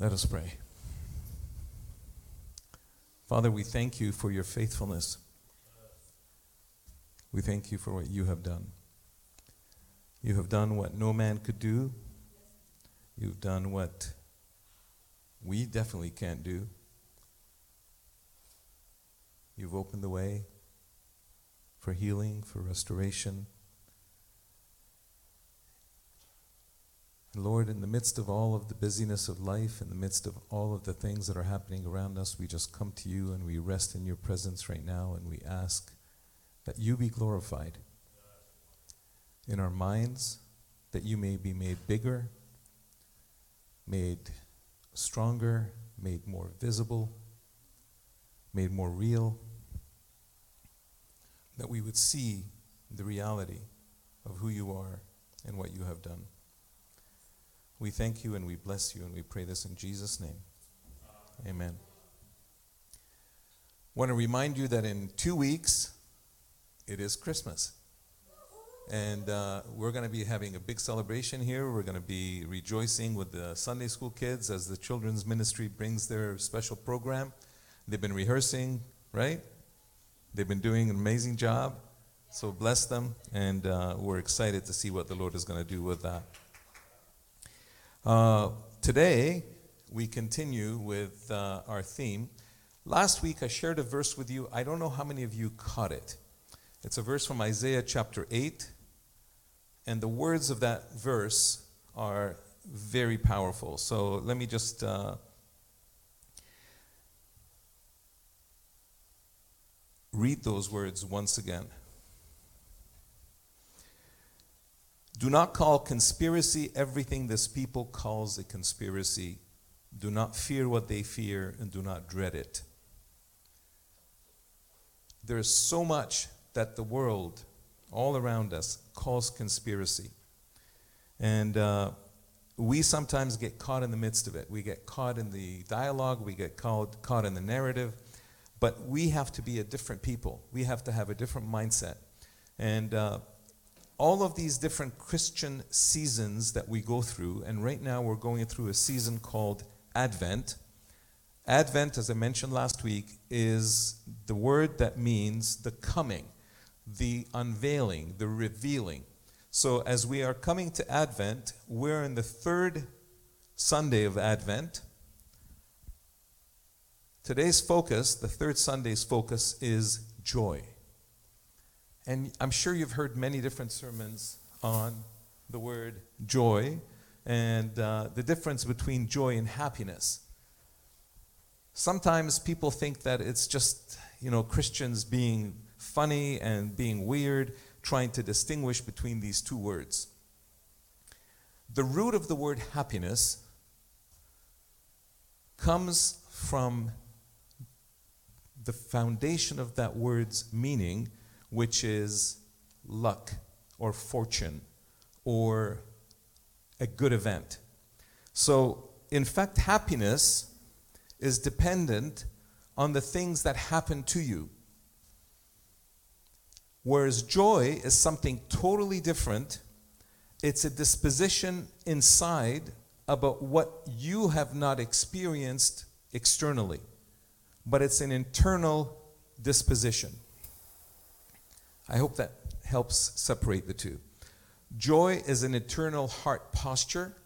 Let us pray. Father, we thank you for your faithfulness. We thank you for what you have done. You have done what no man could do. You've done what we definitely can't do. You've opened the way for healing, for restoration. Lord, in the midst of all of the busyness of life, in the midst of all of the things that are happening around us, we just come to you and we rest in your presence right now and we ask that you be glorified in our minds, that you may be made bigger, made stronger, made more visible, made more real, that we would see the reality of who you are and what you have done. We thank you and we bless you and we pray this in Jesus' name. Amen. I Want to remind you that in two weeks, it is Christmas. And uh, we're going to be having a big celebration here. We're going to be rejoicing with the Sunday school kids as the children's ministry brings their special program. They've been rehearsing, right? They've been doing an amazing job. So bless them. And uh, we're excited to see what the Lord is going to do with that. Uh, today, we continue with uh, our theme. Last week, I shared a verse with you. I don't know how many of you caught it. It's a verse from Isaiah chapter 8. And the words of that verse are very powerful. So let me just. Uh, read those words once again. Do not call conspiracy everything this people calls a conspiracy. Do not fear what they fear and do not dread it. There is so much that the world all around us calls conspiracy. And uh, we sometimes get caught in the midst of it. We get caught in the dialogue, we get caught, caught in the narrative. But we have to be a different people. We have to have a different mindset. And uh, all of these different Christian seasons that we go through, and right now we're going through a season called Advent. Advent, as I mentioned last week, is the word that means the coming, the unveiling, the revealing. So, as we are coming to Advent, we're in the third Sunday of Advent. Today's focus, the third Sunday's focus, is joy. And I'm sure you've heard many different sermons on the word joy and uh, the difference between joy and happiness. Sometimes people think that it's just, you know, Christians being funny and being weird, trying to distinguish between these two words. The root of the word happiness comes from the foundation of that word's meaning, which is luck or fortune or a good event. So, in fact, happiness is dependent on the things that happen to you. Whereas joy is something totally different. It's a disposition inside about what you have not experienced externally, but it's an internal disposition. I hope that helps separate the two. Joy is an eternal heart posture,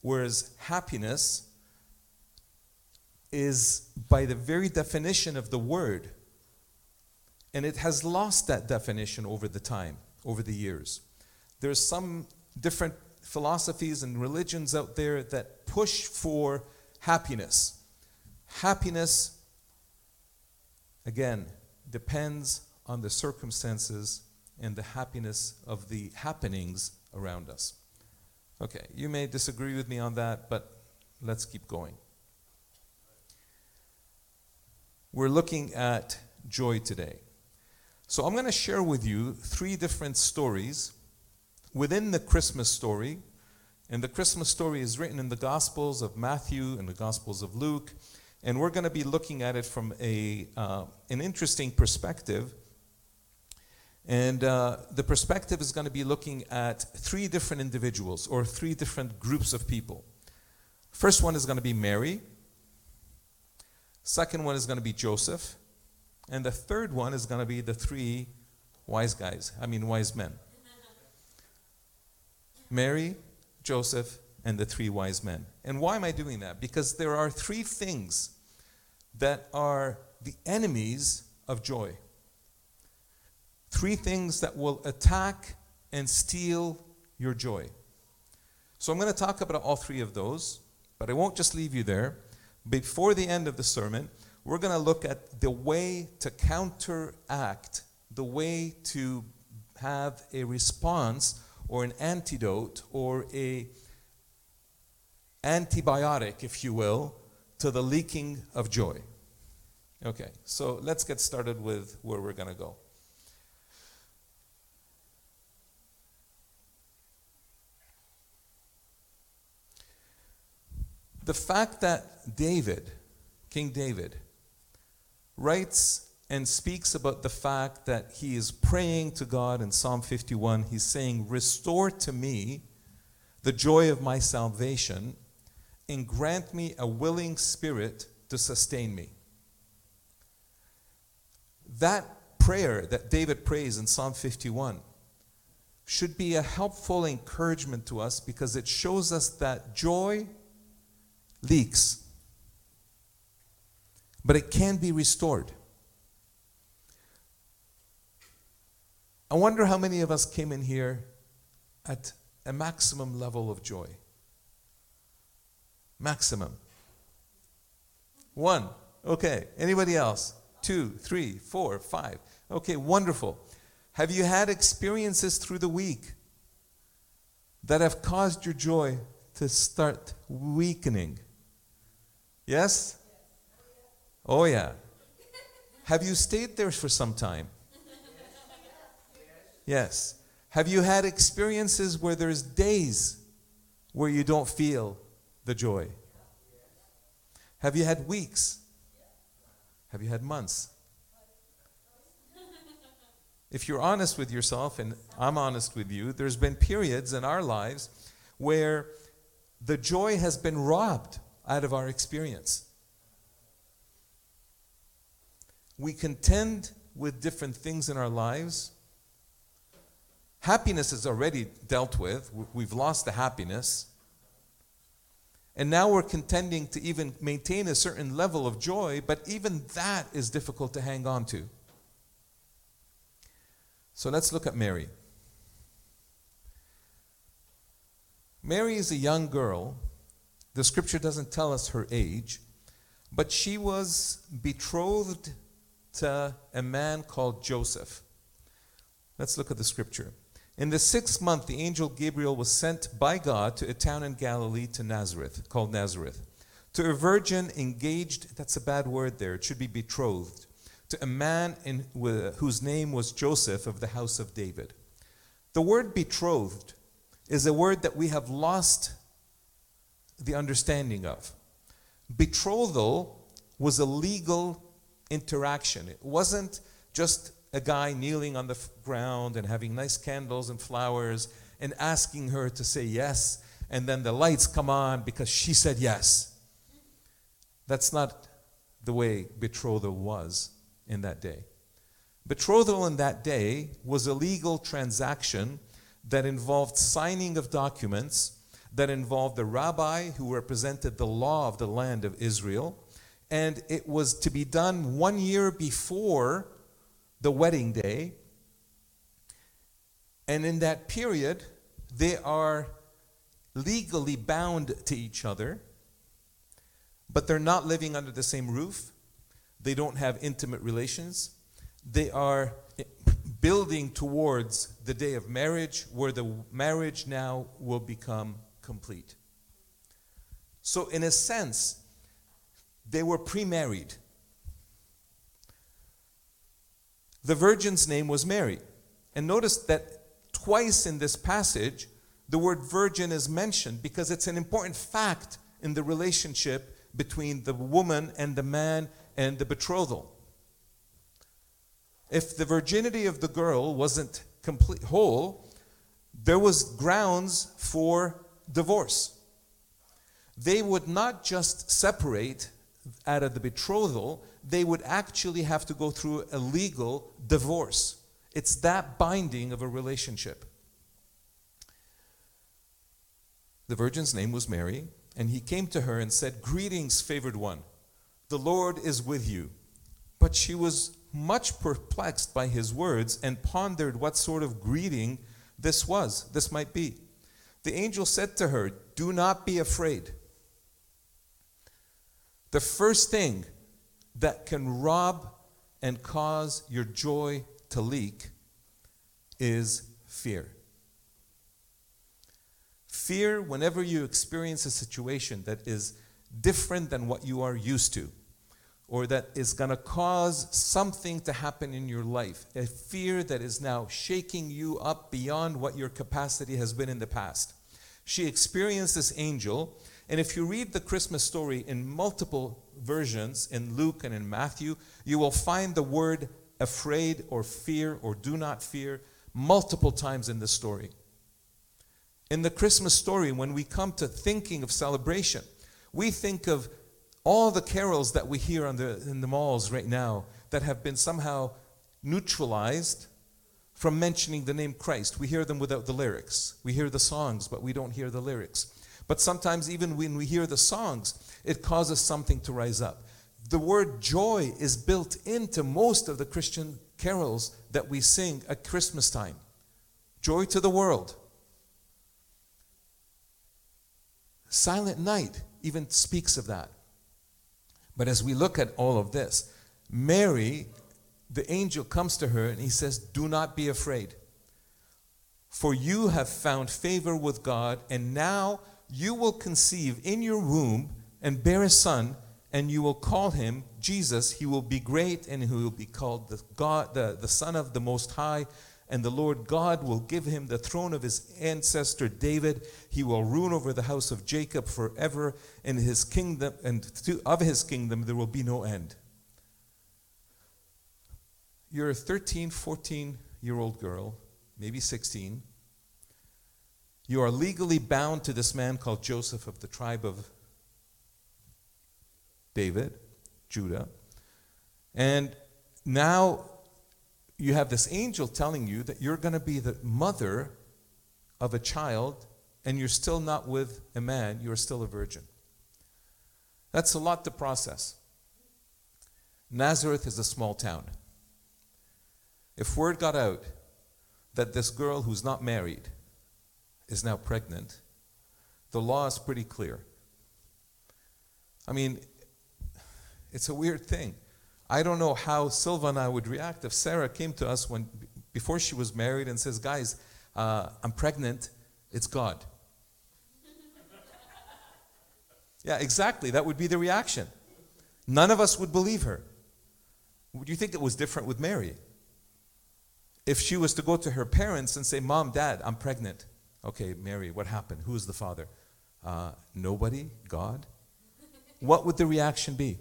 whereas happiness is by the very definition of the word. And it has lost that definition over the time, over the years. There's some different philosophies and religions out there that push for happiness. Happiness, again, depends on the circumstances and the happiness of the happenings around us. Okay, you may disagree with me on that, but let's keep going. We're looking at joy today. So I'm going to share with you three different stories within the Christmas story. And the Christmas story is written in the Gospels of Matthew and the Gospels of Luke. And we're going to be looking at it from a, uh, an interesting perspective and uh, the perspective is going to be looking at three different individuals or three different groups of people. First one is going to be Mary. Second one is going to be Joseph. And the third one is going to be the three wise guys, I mean, wise men. Mary, Joseph, and the three wise men. And why am I doing that? Because there are three things that are the enemies of joy. Three things that will attack and steal your joy. So I'm going to talk about all three of those, but I won't just leave you there. Before the end of the sermon, we're going to look at the way to counteract, the way to have a response or an antidote or a antibiotic, if you will, to the leaking of joy. Okay, so let's get started with where we're going to go. The fact that David, King David, writes and speaks about the fact that he is praying to God in Psalm 51, he's saying, Restore to me the joy of my salvation and grant me a willing spirit to sustain me. That prayer that David prays in Psalm 51 should be a helpful encouragement to us because it shows us that joy leaks, but it can be restored. I wonder how many of us came in here at a maximum level of joy. Maximum. One. Okay. Anybody else? Two, three, four, five. Okay, wonderful. Have you had experiences through the week that have caused your joy to start weakening? Yes? Oh, yeah. Have you stayed there for some time? Yes. Have you had experiences where there's days where you don't feel the joy? Have you had weeks? Have you had months? If you're honest with yourself, and I'm honest with you, there's been periods in our lives where the joy has been robbed out of our experience. We contend with different things in our lives. Happiness is already dealt with. We've lost the happiness. And now we're contending to even maintain a certain level of joy, but even that is difficult to hang on to. So let's look at Mary. Mary is a young girl the scripture doesn't tell us her age, but she was betrothed to a man called Joseph. Let's look at the scripture. In the sixth month, the angel Gabriel was sent by God to a town in Galilee to Nazareth, called Nazareth, to a virgin engaged, that's a bad word there, it should be betrothed, to a man in, whose name was Joseph of the house of David. The word betrothed is a word that we have lost the understanding of. Betrothal was a legal interaction. It wasn't just a guy kneeling on the ground and having nice candles and flowers and asking her to say yes, and then the lights come on because she said yes. That's not the way betrothal was in that day. Betrothal in that day was a legal transaction that involved signing of documents that involved the rabbi who represented the law of the land of Israel. And it was to be done one year before the wedding day. And in that period, they are legally bound to each other, but they're not living under the same roof. They don't have intimate relations. They are building towards the day of marriage, where the marriage now will become complete. So, in a sense, they were pre married. The virgin's name was Mary. And notice that twice in this passage, the word virgin is mentioned because it's an important fact in the relationship between the woman and the man and the betrothal. If the virginity of the girl wasn't complete whole, there was grounds for divorce. they would not just separate out of the betrothal, they would actually have to go through a legal divorce. It's that binding of a relationship. The virgin's name was Mary, and he came to her and said, Greetings, favored one. The Lord is with you. But she was much perplexed by his words and pondered what sort of greeting this was, this might be. The angel said to her, Do not be afraid. The first thing that can rob and cause your joy to leak is fear. Fear, whenever you experience a situation that is different than what you are used to, or that is going to cause something to happen in your life, a fear that is now shaking you up beyond what your capacity has been in the past. She experienced this angel, and if you read the Christmas story in multiple versions, in Luke and in Matthew, you will find the word afraid or fear or do not fear multiple times in the story. In the Christmas story, when we come to thinking of celebration, we think of all the carols that we hear the, in the malls right now that have been somehow neutralized from mentioning the name Christ. We hear them without the lyrics. We hear the songs, but we don't hear the lyrics. But sometimes, even when we hear the songs, it causes something to rise up. The word joy is built into most of the Christian carols that we sing at Christmas time. Joy to the world. Silent Night even speaks of that. But as we look at all of this, Mary, the angel comes to her and he says, Do not be afraid. For you have found favor with God, and now you will conceive in your womb and bear a son, and you will call him Jesus. He will be great, and he will be called the God, the, the Son of the Most High. And the Lord God will give him the throne of his ancestor David. He will rule over the house of Jacob forever, and his kingdom and to, of his kingdom there will be no end. You're a 13, 14 year old girl, maybe 16. You are legally bound to this man called Joseph of the tribe of David, Judah. And now you have this angel telling you that you're going to be the mother of a child and you're still not with a man, you're still a virgin. That's a lot to process. Nazareth is a small town. If word got out that this girl who's not married is now pregnant, the law is pretty clear. I mean, it's a weird thing. I don't know how Silva and I would react if Sarah came to us when before she was married and says, "Guys, uh, I'm pregnant. It's God." yeah, exactly. That would be the reaction. None of us would believe her. Would you think it was different with Mary? If she was to go to her parents and say, "Mom, Dad, I'm pregnant," okay, Mary, what happened? Who is the father? Uh, nobody. God. What would the reaction be?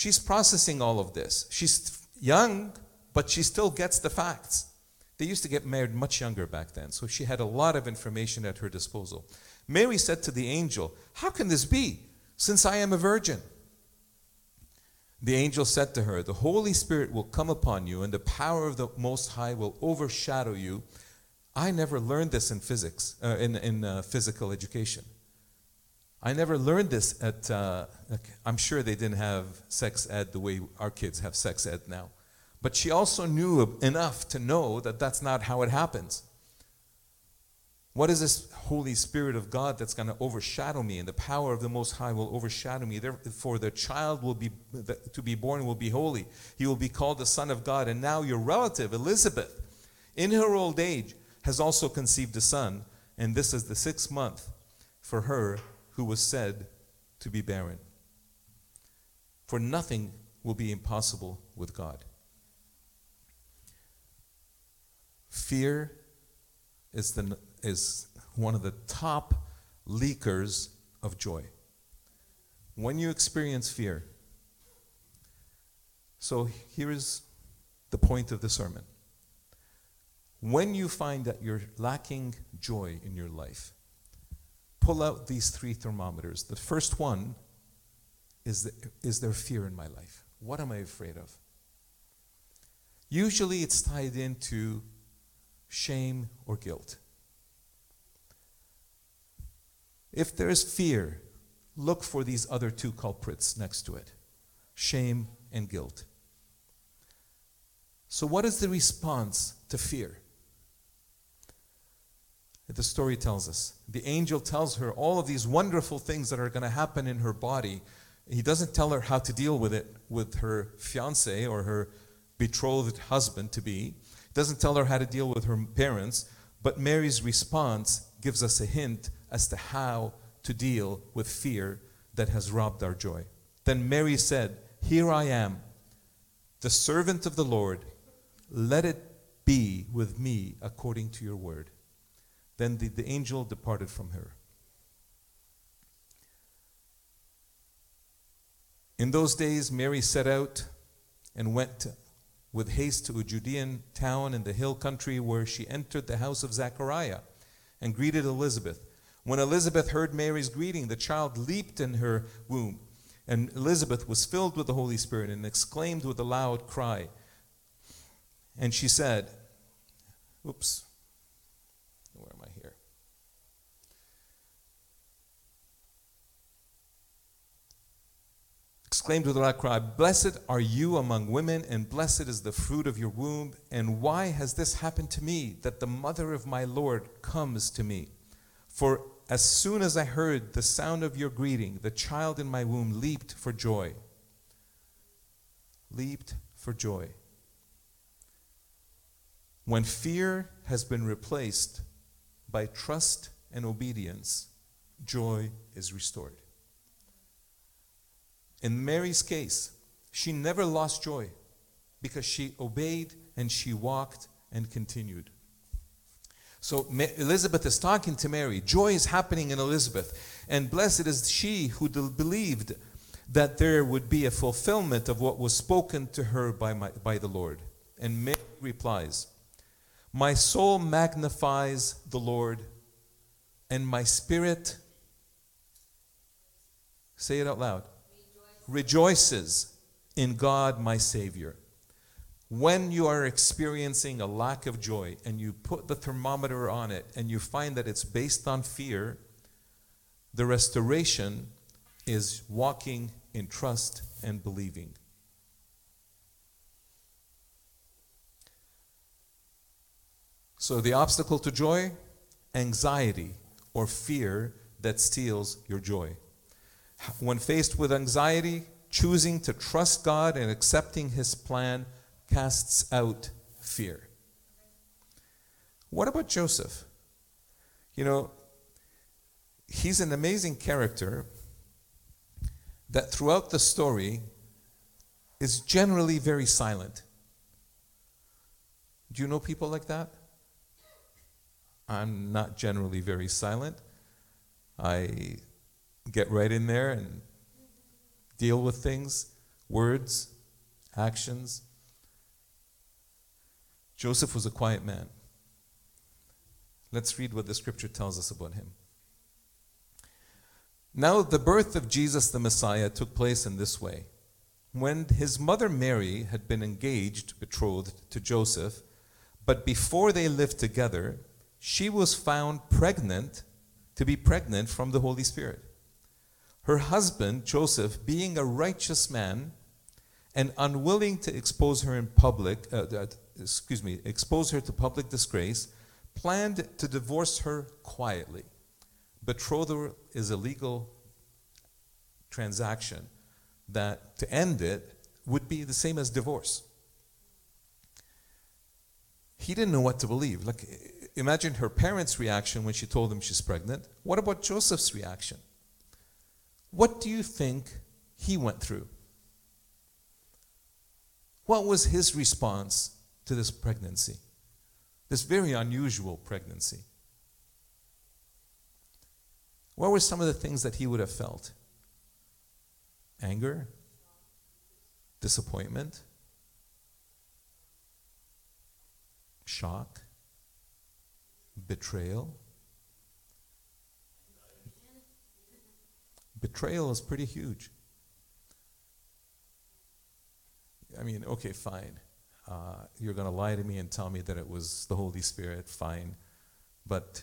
She's processing all of this. She's young, but she still gets the facts. They used to get married much younger back then, so she had a lot of information at her disposal. Mary said to the angel, How can this be, since I am a virgin? The angel said to her, The Holy Spirit will come upon you, and the power of the Most High will overshadow you. I never learned this in physics, uh, in, in uh, physical education. I never learned this at, uh, I'm sure they didn't have sex ed the way our kids have sex ed now. But she also knew enough to know that that's not how it happens. What is this Holy Spirit of God that's going to overshadow me? And the power of the Most High will overshadow me. Therefore, the child will be to be born will be holy. He will be called the Son of God. And now your relative Elizabeth, in her old age, has also conceived a son, and this is the sixth month for her who was said to be barren. For nothing will be impossible with God. Fear is, the, is one of the top leakers of joy. When you experience fear, so here is the point of the sermon. When you find that you're lacking joy in your life, pull out these three thermometers. The first one is, the, is there fear in my life? What am I afraid of? Usually it's tied into shame or guilt. If there is fear, look for these other two culprits next to it shame and guilt. So, what is the response to fear? The story tells us. The angel tells her all of these wonderful things that are going to happen in her body. He doesn't tell her how to deal with it with her fiance or her betrothed husband to be. He doesn't tell her how to deal with her parents, but Mary's response gives us a hint as to how to deal with fear that has robbed our joy. Then Mary said, Here I am, the servant of the Lord. Let it be with me according to your word. Then the, the angel departed from her. In those days, Mary set out and went with haste to a Judean town in the hill country where she entered the house of Zechariah and greeted Elizabeth. When Elizabeth heard Mary's greeting, the child leaped in her womb. And Elizabeth was filled with the Holy Spirit and exclaimed with a loud cry. And she said, Oops, where am I here? Exclaimed with a loud cry, Blessed are you among women, and blessed is the fruit of your womb. And why has this happened to me, that the mother of my Lord comes to me? For as soon as I heard the sound of your greeting, the child in my womb leaped for joy. Leaped for joy. When fear has been replaced by trust and obedience, joy is restored. In Mary's case, she never lost joy because she obeyed and she walked and continued. So Elizabeth is talking to Mary. Joy is happening in Elizabeth. And blessed is she who believed that there would be a fulfillment of what was spoken to her by, my, by the Lord. And Mary replies, My soul magnifies the Lord, and my spirit, say it out loud, rejoices in God my Savior when you are experiencing a lack of joy and you put the thermometer on it and you find that it's based on fear, the restoration is walking in trust and believing. So, the obstacle to joy, anxiety or fear that steals your joy. When faced with anxiety, choosing to trust God and accepting His plan casts out fear. What about Joseph? You know, he's an amazing character that throughout the story is generally very silent. Do you know people like that? I'm not generally very silent. I get right in there and deal with things, words, actions. Joseph was a quiet man. Let's read what the scripture tells us about him. Now, the birth of Jesus the Messiah took place in this way. When his mother Mary had been engaged, betrothed to Joseph, but before they lived together, she was found pregnant to be pregnant from the Holy Spirit. Her husband, Joseph, being a righteous man and unwilling to expose her in public, uh, uh excuse me, expose her to public disgrace, planned to divorce her quietly. Betrothal is a legal transaction that to end it would be the same as divorce. He didn't know what to believe. Like, imagine her parents' reaction when she told him she's pregnant. What about Joseph's reaction? What do you think he went through? What was his response to this pregnancy, this very unusual pregnancy? What were some of the things that he would have felt? Anger? Disappointment? Shock? Betrayal? Betrayal is pretty huge. I mean, okay, fine. Uh, you're going to lie to me and tell me that it was the Holy Spirit, fine. But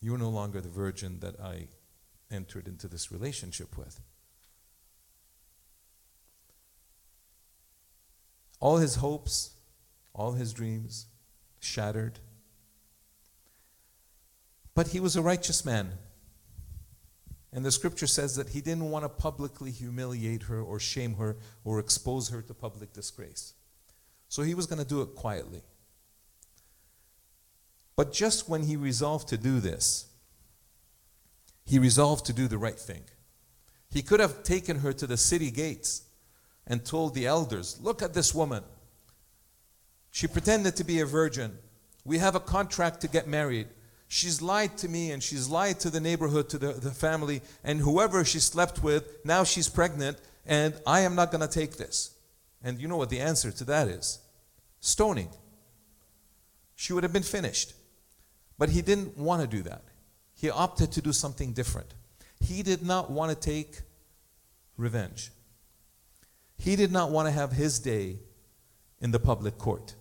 you're no longer the virgin that I entered into this relationship with. All his hopes, all his dreams shattered. But he was a righteous man. And the scripture says that he didn't want to publicly humiliate her or shame her or expose her to public disgrace. So he was going to do it quietly. But just when he resolved to do this, he resolved to do the right thing. He could have taken her to the city gates and told the elders, Look at this woman. She pretended to be a virgin. We have a contract to get married. She's lied to me and she's lied to the neighborhood, to the, the family, and whoever she slept with, now she's pregnant, and I am not going to take this. And you know what the answer to that is? Stoning. She would have been finished. But he didn't want to do that. He opted to do something different. He did not want to take revenge. He did not want to have his day in the public court.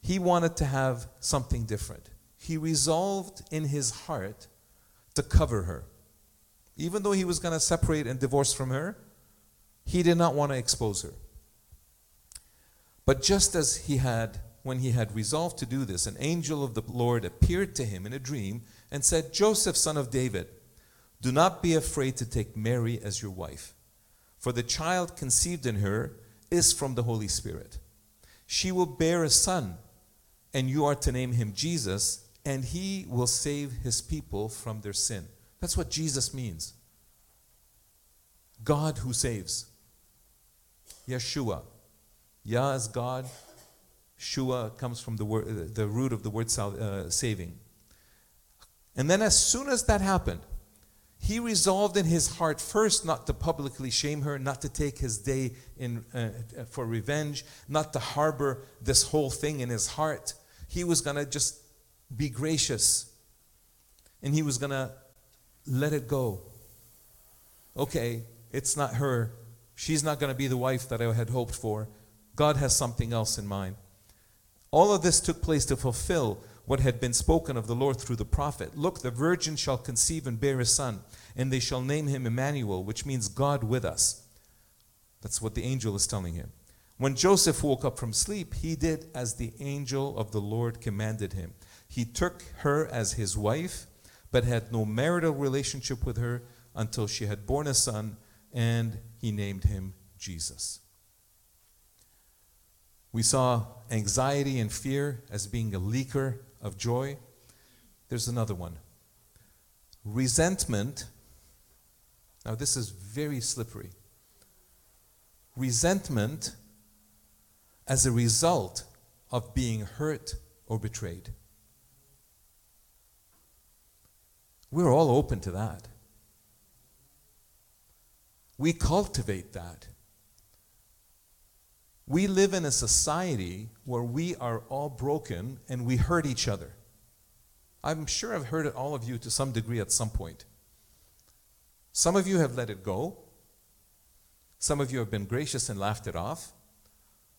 He wanted to have something different. He resolved in his heart to cover her. Even though he was going to separate and divorce from her, he did not want to expose her. But just as he had, when he had resolved to do this, an angel of the Lord appeared to him in a dream and said, Joseph, son of David, do not be afraid to take Mary as your wife, for the child conceived in her is from the Holy Spirit. She will bear a son, and you are to name him Jesus and he will save his people from their sin. That's what Jesus means. God who saves. Yeshua. Yah is God. Shua comes from the, word, the root of the word uh, saving. And then, as soon as that happened, he resolved in his heart first not to publicly shame her, not to take his day in, uh, for revenge, not to harbor this whole thing in his heart. He was going to just be gracious. And he was going to let it go. Okay, it's not her. She's not going to be the wife that I had hoped for. God has something else in mind. All of this took place to fulfill what had been spoken of the Lord through the prophet. Look, the virgin shall conceive and bear a son, and they shall name him Emmanuel, which means God with us. That's what the angel is telling him. When Joseph woke up from sleep, he did as the angel of the Lord commanded him. He took her as his wife, but had no marital relationship with her until she had borne a son, and he named him Jesus. We saw anxiety and fear as being a leaker of joy. There's another one. Resentment. Now, this is very slippery. Resentment as a result of being hurt or betrayed. We're all open to that. We cultivate that. We live in a society where we are all broken and we hurt each other. I'm sure I've heard it all of you to some degree at some point. Some of you have let it go. Some of you have been gracious and laughed it off.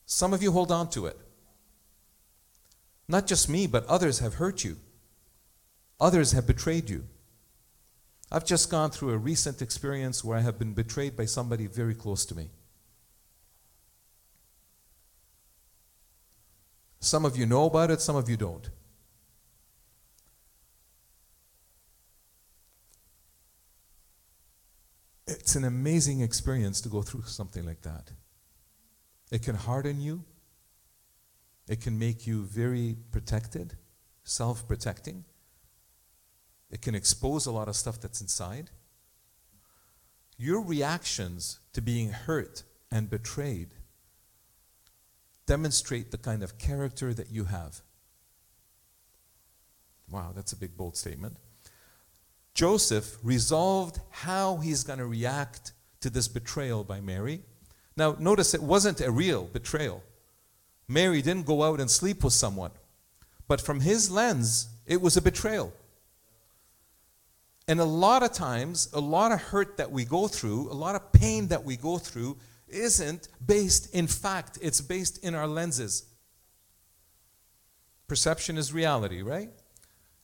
Some of you hold on to it. Not just me, but others have hurt you. Others have betrayed you. I've just gone through a recent experience where I have been betrayed by somebody very close to me. Some of you know about it, some of you don't. It's an amazing experience to go through something like that. It can harden you, it can make you very protected, self protecting. It can expose a lot of stuff that's inside. Your reactions to being hurt and betrayed demonstrate the kind of character that you have. Wow, that's a big, bold statement. Joseph resolved how he's going to react to this betrayal by Mary. Now, notice it wasn't a real betrayal. Mary didn't go out and sleep with someone. But from his lens, it was a betrayal. And a lot of times, a lot of hurt that we go through, a lot of pain that we go through, isn't based in fact, it's based in our lenses. Perception is reality, right?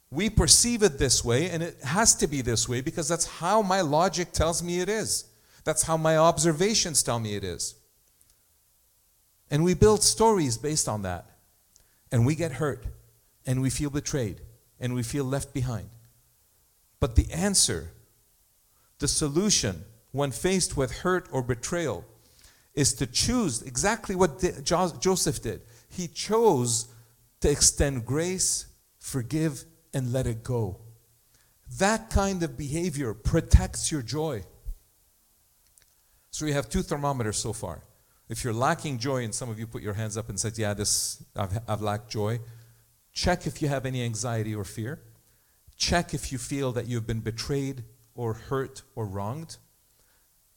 We perceive it this way, and it has to be this way because that's how my logic tells me it is. That's how my observations tell me it is. And we build stories based on that. And we get hurt, and we feel betrayed, and we feel left behind. But the answer, the solution, when faced with hurt or betrayal, is to choose exactly what Joseph did. He chose to extend grace, forgive, and let it go. That kind of behavior protects your joy. So we have two thermometers so far. If you're lacking joy, and some of you put your hands up and said, "Yeah, this I've, I've lacked joy," check if you have any anxiety or fear. Check if you feel that you've been betrayed or hurt or wronged,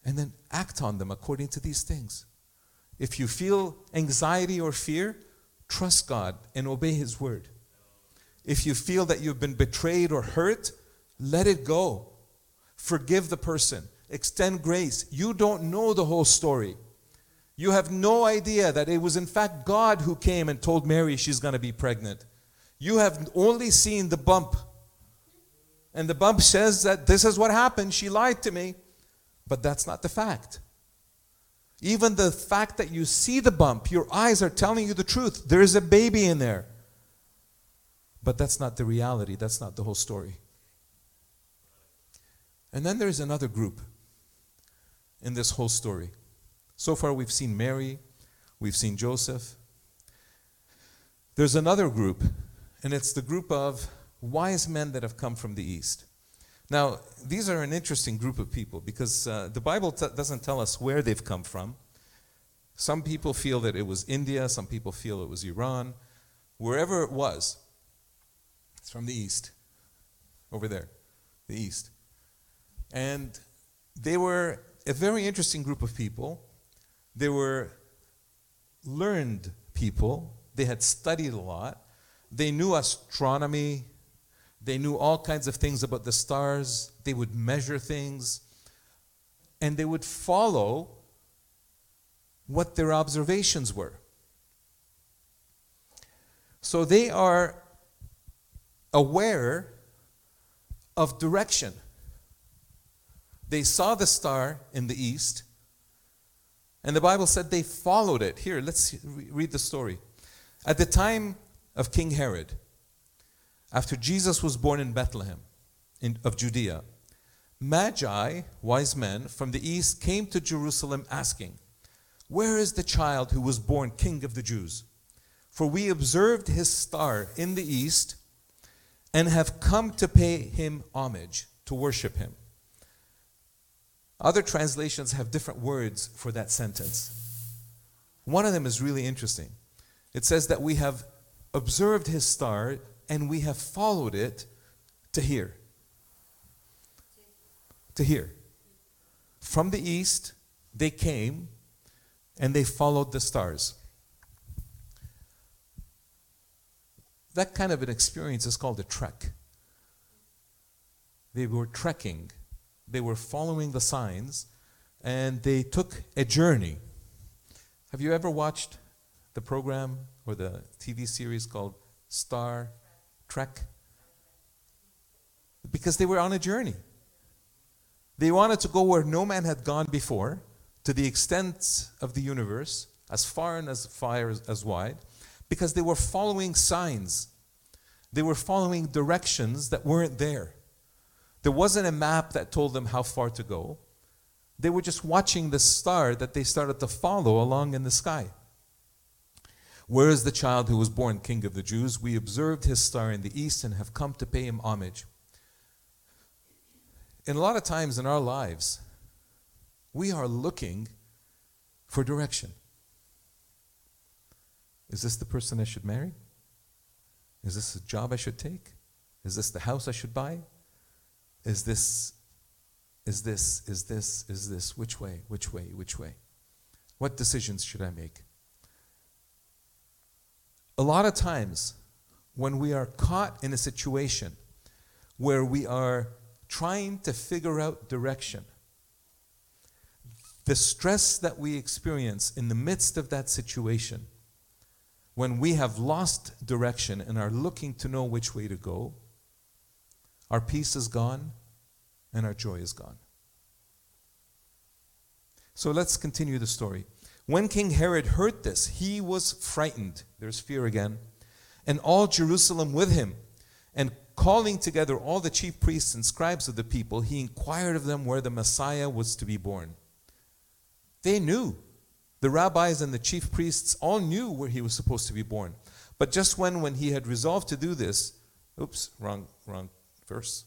and then act on them according to these things. If you feel anxiety or fear, trust God and obey His word. If you feel that you've been betrayed or hurt, let it go. Forgive the person. Extend grace. You don't know the whole story. You have no idea that it was, in fact, God who came and told Mary she's going to be pregnant. You have only seen the bump. And the bump says that this is what happened. She lied to me. But that's not the fact. Even the fact that you see the bump, your eyes are telling you the truth. There is a baby in there. But that's not the reality. That's not the whole story. And then there's another group in this whole story. So far, we've seen Mary, we've seen Joseph. There's another group, and it's the group of wise men that have come from the east. Now, these are an interesting group of people because uh, the Bible t- doesn't tell us where they've come from. Some people feel that it was India, some people feel it was Iran. Wherever it was, it's from the east, over there, the east. And they were a very interesting group of people. They were learned people, they had studied a lot, they knew astronomy, they knew all kinds of things about the stars. They would measure things. And they would follow what their observations were. So they are aware of direction. They saw the star in the east, and the Bible said they followed it. Here, let's read the story. At the time of King Herod, after Jesus was born in Bethlehem in, of Judea, Magi, wise men from the east, came to Jerusalem asking, Where is the child who was born king of the Jews? For we observed his star in the east and have come to pay him homage, to worship him. Other translations have different words for that sentence. One of them is really interesting. It says that we have observed his star and we have followed it to here. To here. From the east, they came and they followed the stars. That kind of an experience is called a trek. They were trekking, they were following the signs, and they took a journey. Have you ever watched the program or the TV series called Star trek? Because they were on a journey. They wanted to go where no man had gone before, to the extent of the universe, as far and as far as, wide, because they were following signs. They were following directions that weren't there. There wasn't a map that told them how far to go. They were just watching the star that they started to follow along in the sky. Where is the child who was born king of the Jews? We observed his star in the east and have come to pay him homage. In a lot of times in our lives, we are looking for direction. Is this the person I should marry? Is this a job I should take? Is this the house I should buy? Is this, is this, is this, is this? Which way, which way, which way? What decisions should I make? A lot of times when we are caught in a situation where we are trying to figure out direction. The stress that we experience in the midst of that situation, when we have lost direction and are looking to know which way to go, our peace is gone and our joy is gone. So let's continue the story. When King Herod heard this, he was frightened. There's fear again. And all Jerusalem with him. And calling together all the chief priests and scribes of the people, he inquired of them where the Messiah was to be born. They knew. The rabbis and the chief priests all knew where he was supposed to be born. But just when, when he had resolved to do this, oops, wrong, wrong verse.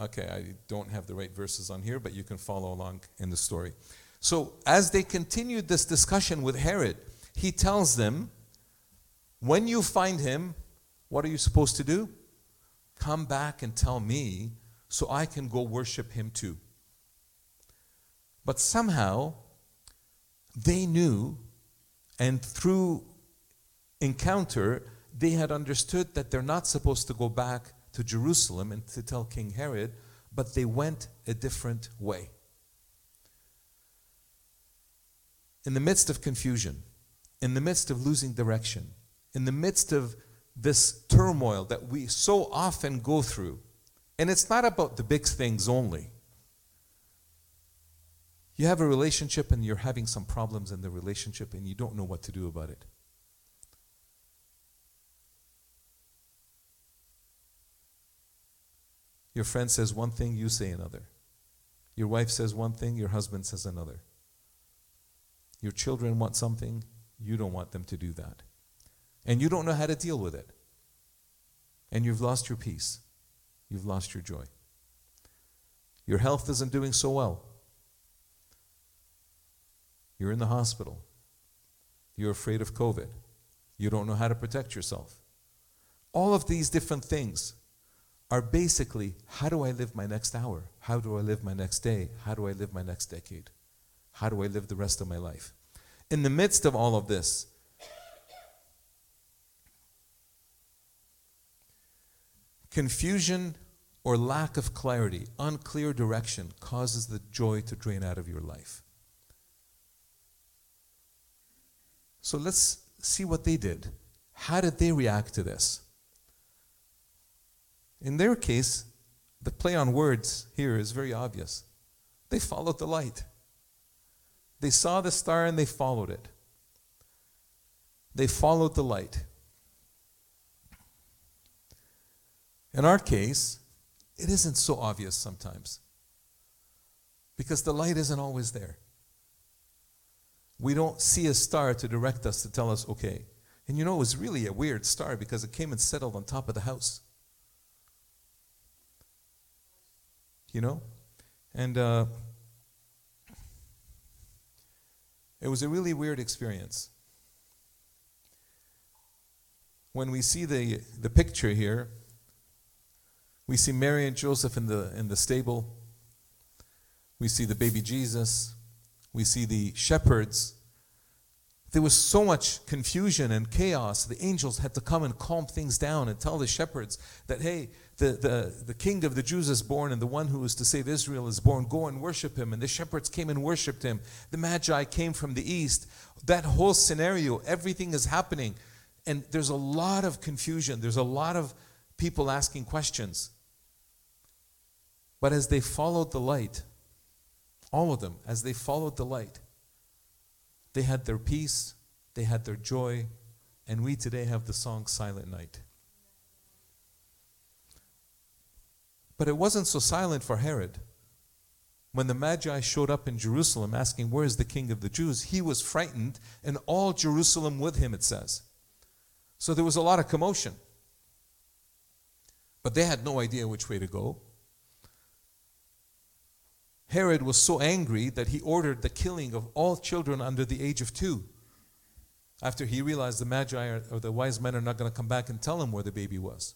Okay, I don't have the right verses on here, but you can follow along in the story. So, as they continued this discussion with Herod, he tells them, When you find him, what are you supposed to do? Come back and tell me so I can go worship him too. But somehow, they knew, and through encounter, they had understood that they're not supposed to go back to Jerusalem and to tell King Herod, but they went a different way. In the midst of confusion, in the midst of losing direction, in the midst of this turmoil that we so often go through, and it's not about the big things only. You have a relationship and you're having some problems in the relationship and you don't know what to do about it. Your friend says one thing, you say another. Your wife says one thing, your husband says another. Your children want something, you don't want them to do that. And you don't know how to deal with it. And you've lost your peace. You've lost your joy. Your health isn't doing so well. You're in the hospital. You're afraid of COVID. You don't know how to protect yourself. All of these different things are basically how do I live my next hour? How do I live my next day? How do I live my next decade? How do I live the rest of my life? In the midst of all of this, confusion or lack of clarity, unclear direction causes the joy to drain out of your life. So let's see what they did. How did they react to this? In their case, the play on words here is very obvious. They followed the light. They saw the star and they followed it. They followed the light. In our case, it isn't so obvious sometimes because the light isn't always there. We don't see a star to direct us to tell us, okay. And you know, it was really a weird star because it came and settled on top of the house. You know? And uh, it was a really weird experience. When we see the, the picture here, we see Mary and Joseph in the, in the stable. We see the baby Jesus. We see the shepherds there was so much confusion and chaos. The angels had to come and calm things down and tell the shepherds that, hey, the, the, the king of the Jews is born and the one who is to save Israel is born. Go and worship him. And the shepherds came and worshiped him. The Magi came from the east. That whole scenario, everything is happening. And there's a lot of confusion. There's a lot of people asking questions. But as they followed the light, all of them, as they followed the light, they had their peace, they had their joy, and we today have the song Silent Night. But it wasn't so silent for Herod. When the Magi showed up in Jerusalem asking, Where is the king of the Jews? he was frightened, and all Jerusalem with him, it says. So there was a lot of commotion. But they had no idea which way to go. Herod was so angry that he ordered the killing of all children under the age of two. After he realized the Magi or the wise men are not going to come back and tell him where the baby was.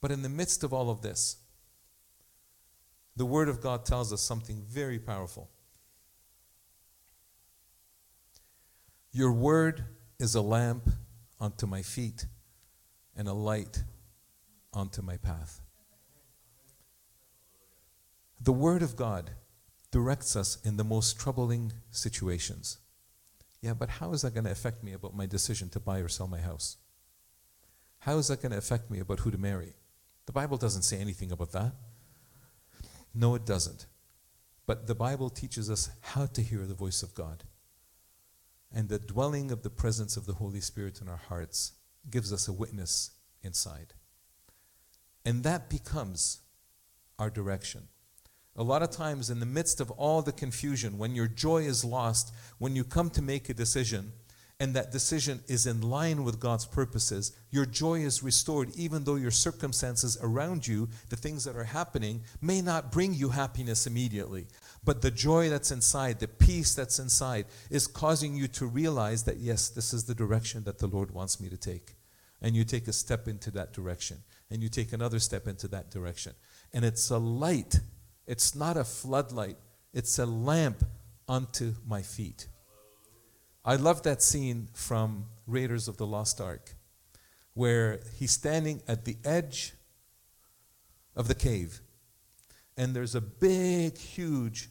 But in the midst of all of this, the Word of God tells us something very powerful. Your Word is a lamp unto my feet and a light unto my path. The Word of God directs us in the most troubling situations. Yeah, but how is that going to affect me about my decision to buy or sell my house? How is that going to affect me about who to marry? The Bible doesn't say anything about that. No, it doesn't. But the Bible teaches us how to hear the voice of God. And the dwelling of the presence of the Holy Spirit in our hearts gives us a witness inside. And that becomes our direction. A lot of times, in the midst of all the confusion, when your joy is lost, when you come to make a decision, and that decision is in line with God's purposes, your joy is restored, even though your circumstances around you, the things that are happening, may not bring you happiness immediately. But the joy that's inside, the peace that's inside, is causing you to realize that, yes, this is the direction that the Lord wants me to take. And you take a step into that direction, and you take another step into that direction. And it's a light it's not a floodlight, it's a lamp unto my feet. I love that scene from Raiders of the Lost Ark, where he's standing at the edge of the cave, and there's a big, huge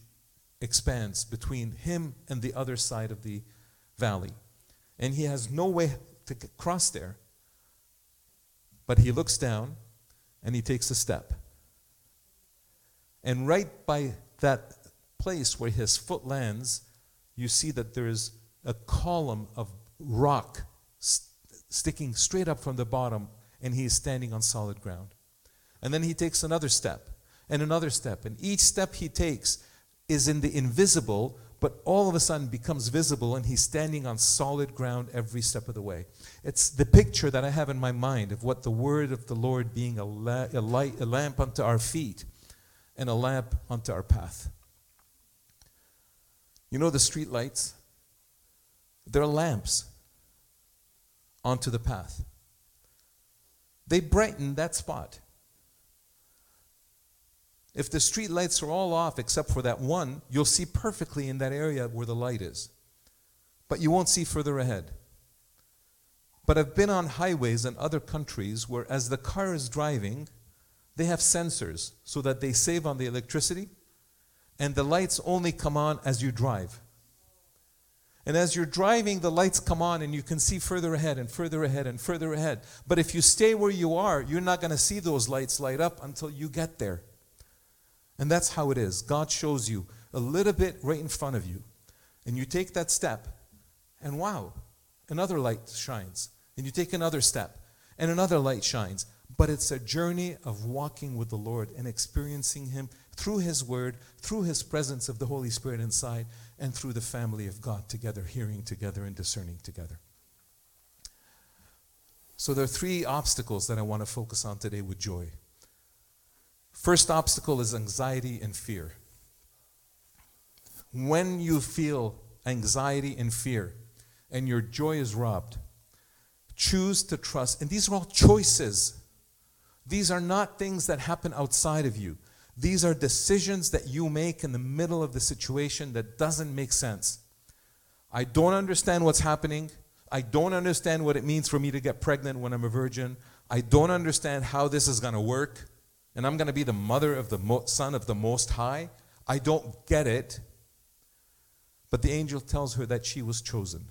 expanse between him and the other side of the valley. And he has no way to cross there. But he looks down and he takes a step. And right by that place where his foot lands, you see that there is a column of rock st- sticking straight up from the bottom, and he is standing on solid ground. And then he takes another step and another step, and each step he takes is in the invisible, but all of a sudden becomes visible, and he's standing on solid ground every step of the way. It's the picture that I have in my mind of what the word of the Lord being a, la- a light, a lamp unto our feet and a lamp unto our path. You know the street lights? They're lamps onto the path. They brighten that spot. If the street lights are all off except for that one, you'll see perfectly in that area where the light is. But you won't see further ahead. But I've been on highways in other countries where, as the car is driving, they have sensors so that they save on the electricity, and the lights only come on as you drive. And as you're driving, the lights come on and you can see further ahead and further ahead and further ahead. But if you stay where you are, you're not going to see those lights light up until you get there. And that's how it is. God shows you a little bit right in front of you. And you take that step, and wow, another light shines. And you take another step, and another light shines but it's a journey of walking with the Lord and experiencing Him through His Word, through His presence of the Holy Spirit inside, and through the family of God together, hearing together and discerning together. So there are three obstacles that I want to focus on today with joy. First obstacle is anxiety and fear. When you feel anxiety and fear and your joy is robbed, choose to trust. And these are all choices these are not things that happen outside of you. These are decisions that you make in the middle of the situation that doesn't make sense. I don't understand what's happening. I don't understand what it means for me to get pregnant when I'm a virgin. I don't understand how this is going to work. And I'm going to be the mother of the mo- son of the Most High. I don't get it. But the angel tells her that she was chosen.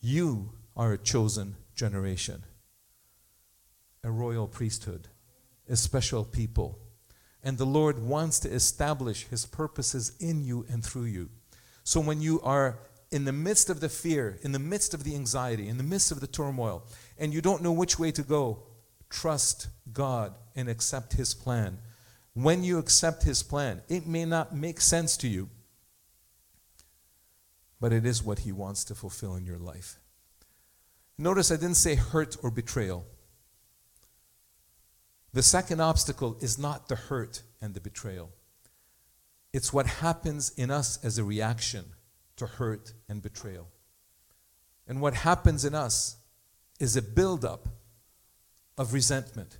You are a chosen generation a royal priesthood, a special people. And the Lord wants to establish his purposes in you and through you. So when you are in the midst of the fear, in the midst of the anxiety, in the midst of the turmoil, and you don't know which way to go, trust God and accept his plan. When you accept his plan, it may not make sense to you, but it is what he wants to fulfill in your life. Notice I didn't say hurt or betrayal. The second obstacle is not the hurt and the betrayal. It's what happens in us as a reaction to hurt and betrayal. And what happens in us is a buildup of resentment.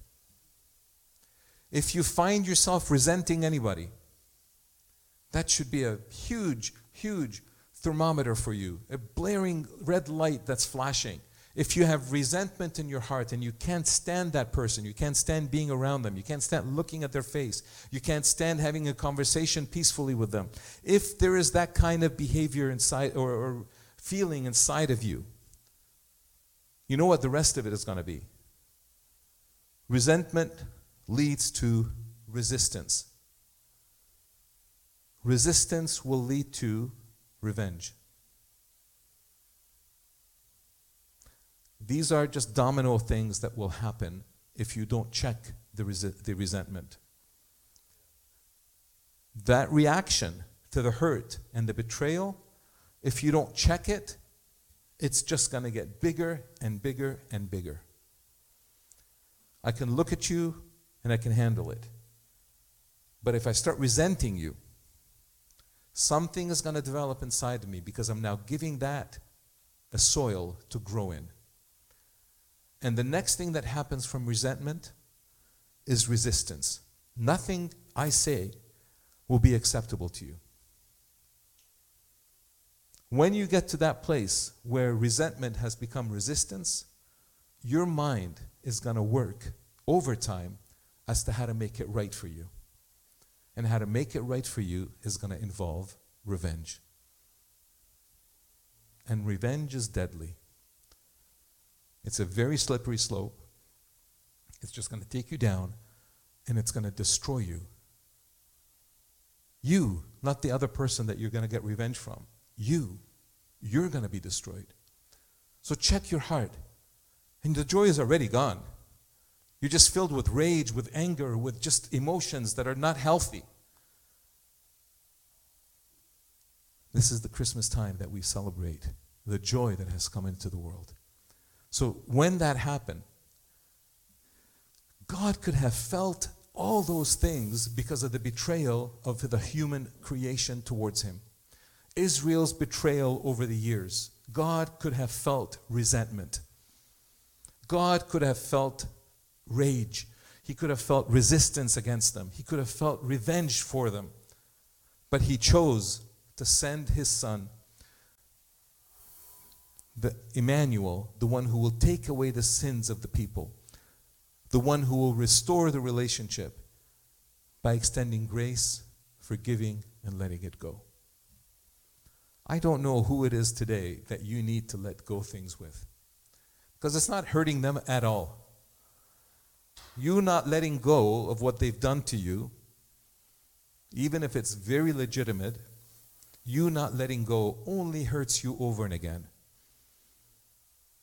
If you find yourself resenting anybody, that should be a huge, huge thermometer for you, a blaring red light that's flashing. If you have resentment in your heart and you can't stand that person, you can't stand being around them, you can't stand looking at their face, you can't stand having a conversation peacefully with them, if there is that kind of behavior inside or, or feeling inside of you, you know what the rest of it is going to be? Resentment leads to resistance. Resistance will lead to revenge. These are just domino things that will happen if you don't check the, the resentment. That reaction to the hurt and the betrayal, if you don't check it, it's just going to get bigger and bigger and bigger. I can look at you and I can handle it. But if I start resenting you, something is going to develop inside of me because I'm now giving that a soil to grow in. And the next thing that happens from resentment is resistance. Nothing I say will be acceptable to you. When you get to that place where resentment has become resistance, your mind is going to work overtime as to how to make it right for you. And how to make it right for you is going to involve revenge. And revenge is deadly. It's a very slippery slope. It's just going to take you down and it's going to destroy you. You, not the other person that you're going to get revenge from. You, you're going to be destroyed. So check your heart. And the joy is already gone. You're just filled with rage, with anger, with just emotions that are not healthy. This is the Christmas time that we celebrate the joy that has come into the world. So when that happened, God could have felt all those things because of the betrayal of the human creation towards him. Israel's betrayal over the years, God could have felt resentment. God could have felt rage. He could have felt resistance against them. He could have felt revenge for them. But he chose to send his son the Emmanuel, the one who will take away the sins of the people, the one who will restore the relationship by extending grace, forgiving, and letting it go. I don't know who it is today that you need to let go things with. Because it's not hurting them at all. You not letting go of what they've done to you, even if it's very legitimate, you not letting go only hurts you over and again.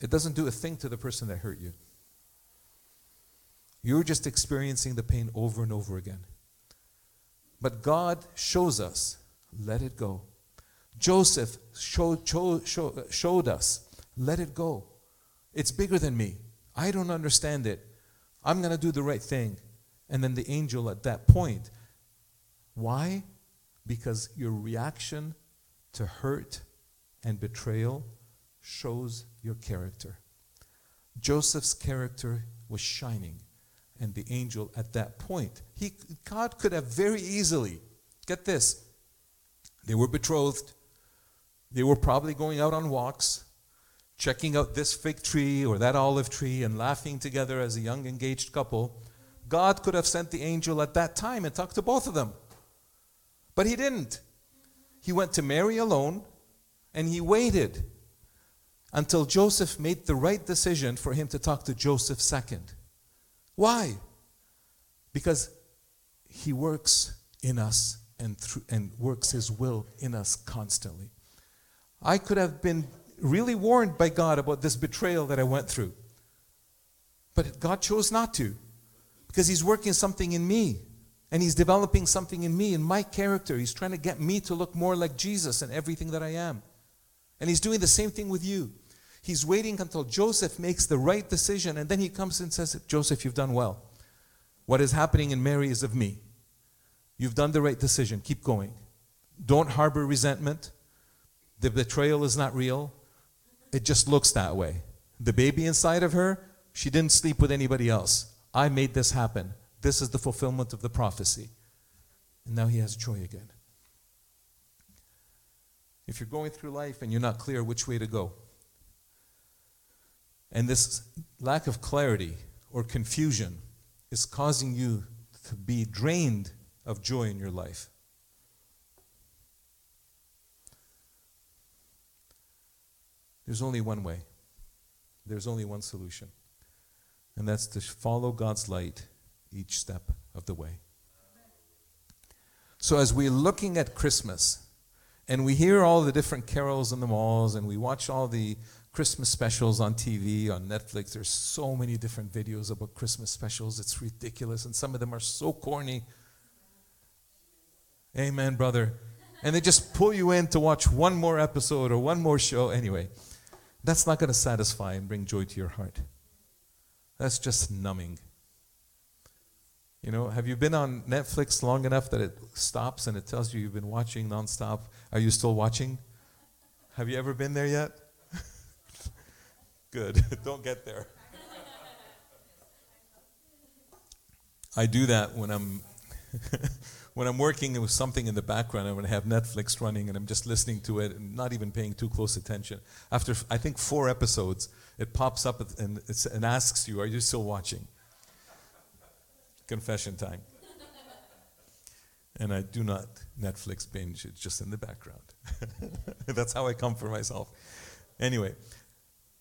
It doesn't do a thing to the person that hurt you. You're just experiencing the pain over and over again. But God shows us, let it go. Joseph showed, showed, us, let it go. It's bigger than me. I don't understand it. I'm going to do the right thing. And then the angel at that point, why? Because your reaction to hurt and betrayal shows your character. Joseph's character was shining, and the angel at that point, he, God could have very easily, get this, they were betrothed, they were probably going out on walks, checking out this fig tree or that olive tree and laughing together as a young engaged couple. God could have sent the angel at that time and talked to both of them. But he didn't. He went to Mary alone and he waited until Joseph made the right decision for him to talk to Joseph second. Why? Because he works in us and, and works his will in us constantly. I could have been really warned by God about this betrayal that I went through. But God chose not to because he's working something in me and he's developing something in me in my character. He's trying to get me to look more like Jesus in everything that I am. And he's doing the same thing with you. He's waiting until Joseph makes the right decision, and then he comes and says, Joseph, you've done well. What is happening in Mary is of me. You've done the right decision. Keep going. Don't harbor resentment. The betrayal is not real. It just looks that way. The baby inside of her, she didn't sleep with anybody else. I made this happen. This is the fulfillment of the prophecy. And now he has joy again. If you're going through life and you're not clear which way to go, And this lack of clarity or confusion is causing you to be drained of joy in your life. There's only one way, there's only one solution, and that's to follow God's light each step of the way. So, as we're looking at Christmas, and we hear all the different carols in the malls, and we watch all the Christmas specials on TV, on Netflix. There's so many different videos about Christmas specials. It's ridiculous, and some of them are so corny. Amen, brother. And they just pull you in to watch one more episode or one more show. Anyway, that's not going to satisfy and bring joy to your heart. That's just numbing. You know, have you been on Netflix long enough that it stops and it tells you you've been watching nonstop? Are you still watching? Have you ever been there yet? Good. Don't get there. I do that when I'm when I'm working with something in the background. I'm going to have Netflix running, and I'm just listening to it and not even paying too close attention. After I think four episodes, it pops up and, and asks you, "Are you still watching?" Confession time. and I do not Netflix binge; it's just in the background. That's how I comfort myself. Anyway.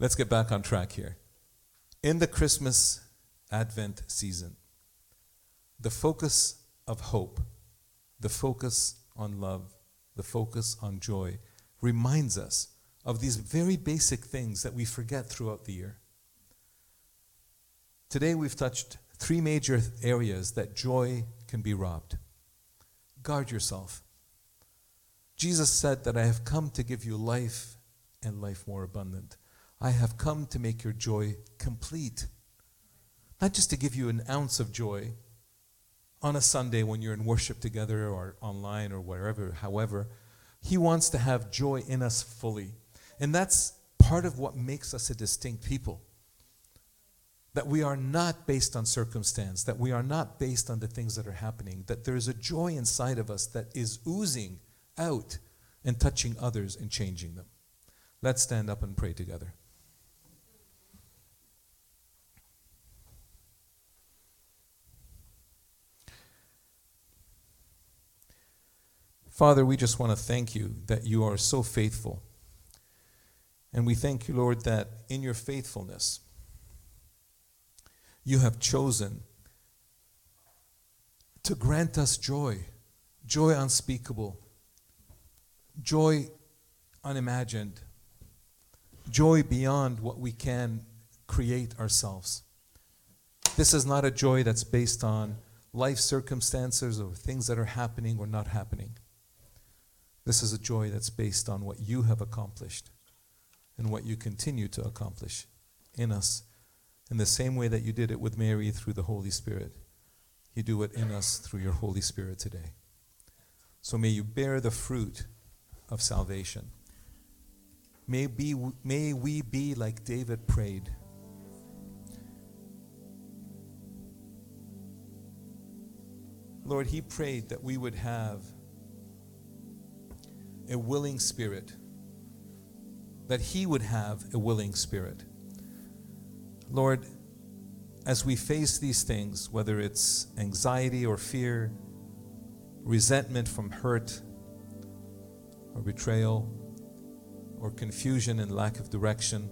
Let's get back on track here. In the Christmas Advent season, the focus of hope, the focus on love, the focus on joy reminds us of these very basic things that we forget throughout the year. Today we've touched three major areas that joy can be robbed. Guard yourself. Jesus said that I have come to give you life and life more abundant. I have come to make your joy complete. Not just to give you an ounce of joy on a Sunday when you're in worship together or online or wherever, however. He wants to have joy in us fully. And that's part of what makes us a distinct people. That we are not based on circumstance, that we are not based on the things that are happening, that there is a joy inside of us that is oozing out and touching others and changing them. Let's stand up and pray together. Father, we just want to thank you that you are so faithful. And we thank you, Lord, that in your faithfulness, you have chosen to grant us joy, joy unspeakable, joy unimagined, joy beyond what we can create ourselves. This is not a joy that's based on life circumstances or things that are happening or not happening. This is a joy that's based on what you have accomplished and what you continue to accomplish in us in the same way that you did it with Mary through the Holy Spirit. You do it in us through your Holy Spirit today. So may you bear the fruit of salvation. May, be, may we be like David prayed. Lord, he prayed that we would have a willing spirit, that He would have a willing spirit. Lord, as we face these things, whether it's anxiety or fear, resentment from hurt or betrayal, or confusion and lack of direction,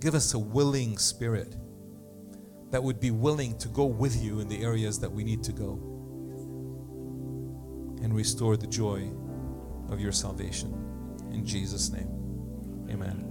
give us a willing spirit that would be willing to go with you in the areas that we need to go and restore the joy of your salvation. In Jesus' name, amen.